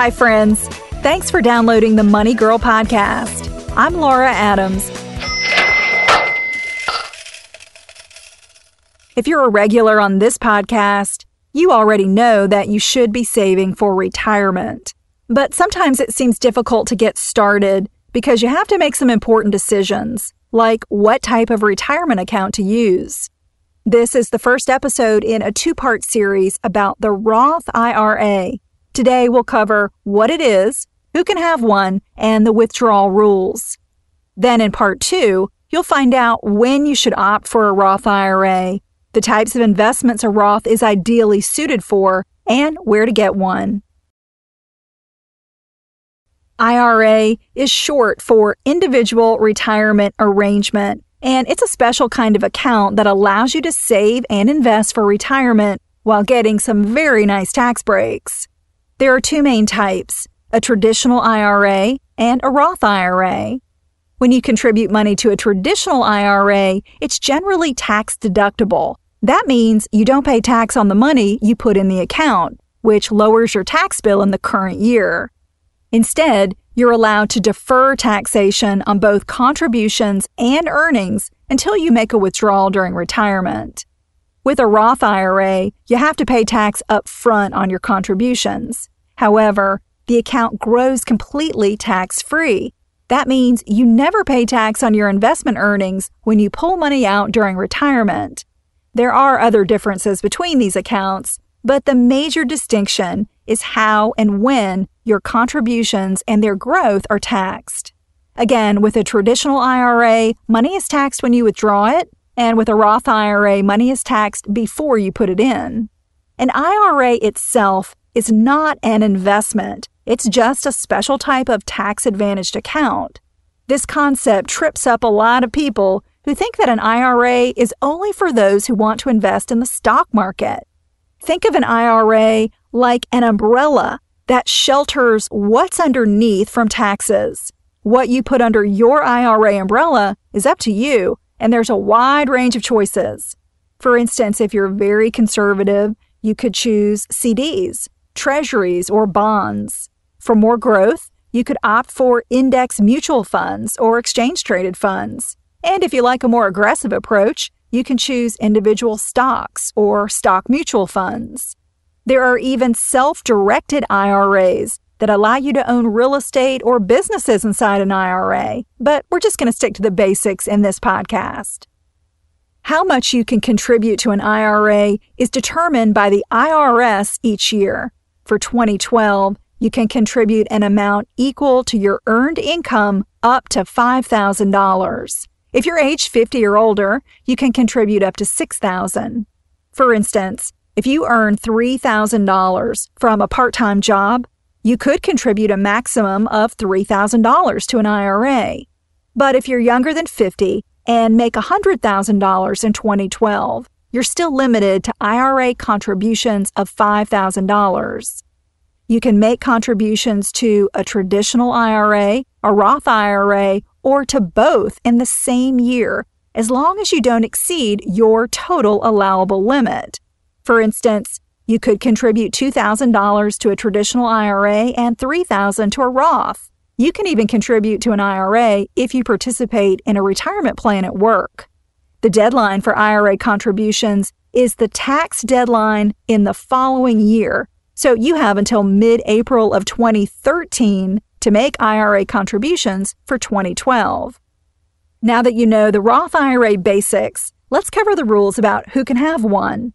Hi, friends. Thanks for downloading the Money Girl podcast. I'm Laura Adams. If you're a regular on this podcast, you already know that you should be saving for retirement. But sometimes it seems difficult to get started because you have to make some important decisions, like what type of retirement account to use. This is the first episode in a two part series about the Roth IRA Today we'll cover what it is, who can have one, and the withdrawal rules. Then in part two, you'll find out when you should opt for a Roth IRA, the types of investments a Roth is ideally suited for, and where to get one. IRA is short for Individual Retirement Arrangement, and it's a special kind of account that allows you to save and invest for retirement while getting some very nice tax breaks. There are two main types a traditional IRA and a Roth IRA. When you contribute money to a traditional IRA, it's generally tax deductible. That means you don't pay tax on the money you put in the account, which lowers your tax bill in the current year. Instead, you're allowed to defer taxation on both contributions and earnings until you make a withdrawal during retirement. With a Roth IRA, you have to pay tax up front on your contributions. However, the account grows completely tax free. That means you never pay tax on your investment earnings when you pull money out during retirement. There are other differences between these accounts, but the major distinction is how and when your contributions and their growth are taxed. Again, with a traditional IRA, money is taxed when you withdraw it, and with a Roth IRA, money is taxed before you put it in. An IRA itself is not an investment, it's just a special type of tax advantaged account. This concept trips up a lot of people who think that an IRA is only for those who want to invest in the stock market. Think of an IRA like an umbrella that shelters what's underneath from taxes. What you put under your IRA umbrella is up to you, and there's a wide range of choices. For instance, if you're very conservative, you could choose CDs treasuries, or bonds. For more growth, you could opt for index mutual funds or exchange traded funds. And if you like a more aggressive approach, you can choose individual stocks or stock mutual funds. There are even self directed IRAs that allow you to own real estate or businesses inside an IRA, but we're just going to stick to the basics in this podcast. How much you can contribute to an IRA is determined by the IRS each year. For 2012, you can contribute an amount equal to your earned income up to $5,000. If you're age 50 or older, you can contribute up to $6,000. For instance, if you earn $3,000 from a part time job, you could contribute a maximum of $3,000 to an IRA. But if you're younger than 50 and make $100,000 in 2012, you're still limited to IRA contributions of $5,000. You can make contributions to a traditional IRA, a Roth IRA, or to both in the same year, as long as you don't exceed your total allowable limit. For instance, you could contribute $2,000 to a traditional IRA and $3,000 to a Roth. You can even contribute to an IRA if you participate in a retirement plan at work. The deadline for IRA contributions is the tax deadline in the following year. So you have until mid April of 2013 to make IRA contributions for 2012. Now that you know the Roth IRA basics, let's cover the rules about who can have one.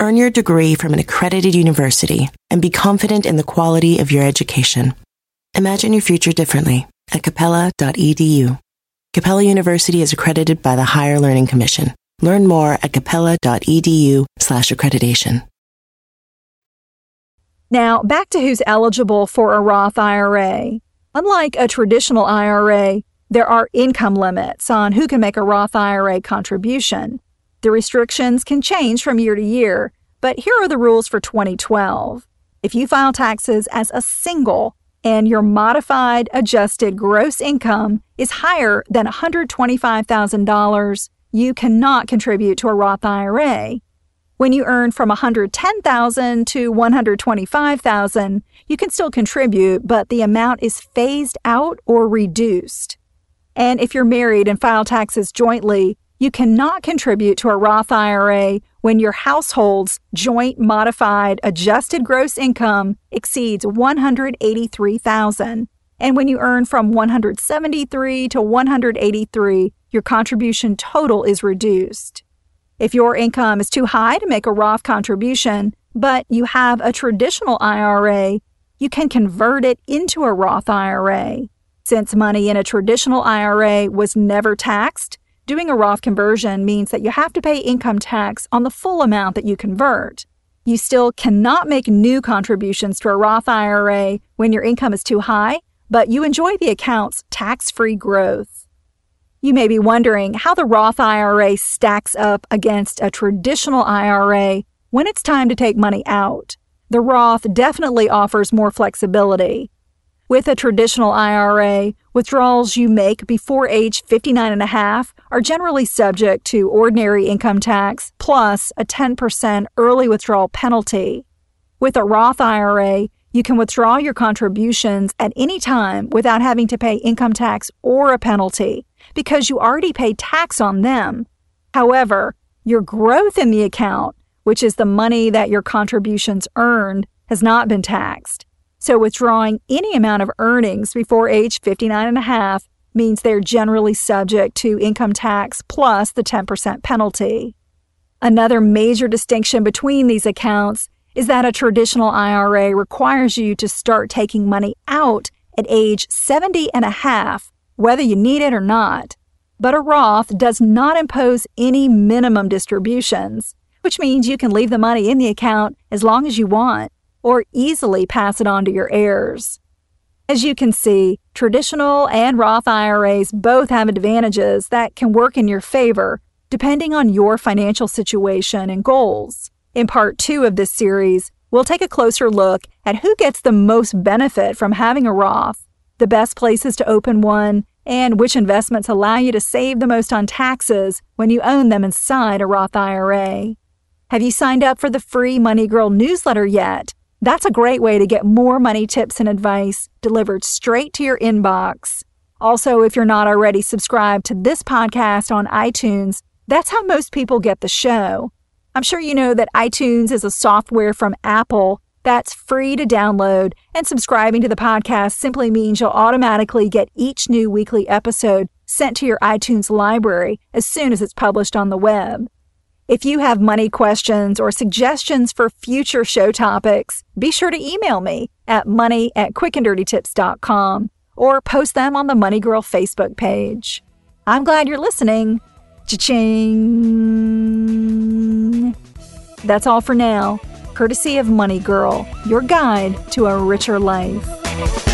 Earn your degree from an accredited university and be confident in the quality of your education. Imagine your future differently at capella.edu. Capella University is accredited by the Higher Learning Commission. Learn more at capella.edu slash accreditation. Now, back to who's eligible for a Roth IRA. Unlike a traditional IRA, there are income limits on who can make a Roth IRA contribution. The restrictions can change from year to year, but here are the rules for 2012. If you file taxes as a single and your modified adjusted gross income is higher than $125,000, you cannot contribute to a Roth IRA. When you earn from $110,000 to $125,000, you can still contribute, but the amount is phased out or reduced. And if you're married and file taxes jointly, you cannot contribute to a Roth IRA when your household's joint modified adjusted gross income exceeds 183,000. And when you earn from 173 to 183, your contribution total is reduced. If your income is too high to make a Roth contribution, but you have a traditional IRA, you can convert it into a Roth IRA. Since money in a traditional IRA was never taxed, Doing a Roth conversion means that you have to pay income tax on the full amount that you convert. You still cannot make new contributions to a Roth IRA when your income is too high, but you enjoy the account's tax free growth. You may be wondering how the Roth IRA stacks up against a traditional IRA when it's time to take money out. The Roth definitely offers more flexibility. With a traditional IRA, withdrawals you make before age 59 and a half are generally subject to ordinary income tax plus a 10% early withdrawal penalty. With a Roth IRA, you can withdraw your contributions at any time without having to pay income tax or a penalty because you already pay tax on them. However, your growth in the account, which is the money that your contributions earned, has not been taxed. So withdrawing any amount of earnings before age 59 and a half means they're generally subject to income tax plus the 10% penalty. Another major distinction between these accounts is that a traditional IRA requires you to start taking money out at age 70 and a half, whether you need it or not. But a Roth does not impose any minimum distributions, which means you can leave the money in the account as long as you want or easily pass it on to your heirs. As you can see, traditional and Roth IRAs both have advantages that can work in your favor depending on your financial situation and goals. In part two of this series, we'll take a closer look at who gets the most benefit from having a Roth, the best places to open one, and which investments allow you to save the most on taxes when you own them inside a Roth IRA. Have you signed up for the free Money Girl newsletter yet? That's a great way to get more money tips and advice delivered straight to your inbox. Also, if you're not already subscribed to this podcast on iTunes, that's how most people get the show. I'm sure you know that iTunes is a software from Apple That's free to download, and subscribing to the podcast simply means you'll automatically get each new weekly episode sent to your iTunes library as soon as it's published on the web. If you have money questions or suggestions for future show topics, be sure to email me at money at quickanddirtytips.com or post them on the Money Girl Facebook page. I'm glad you're listening. Cha-ching! That's all for now courtesy of Money Girl, your guide to a richer life.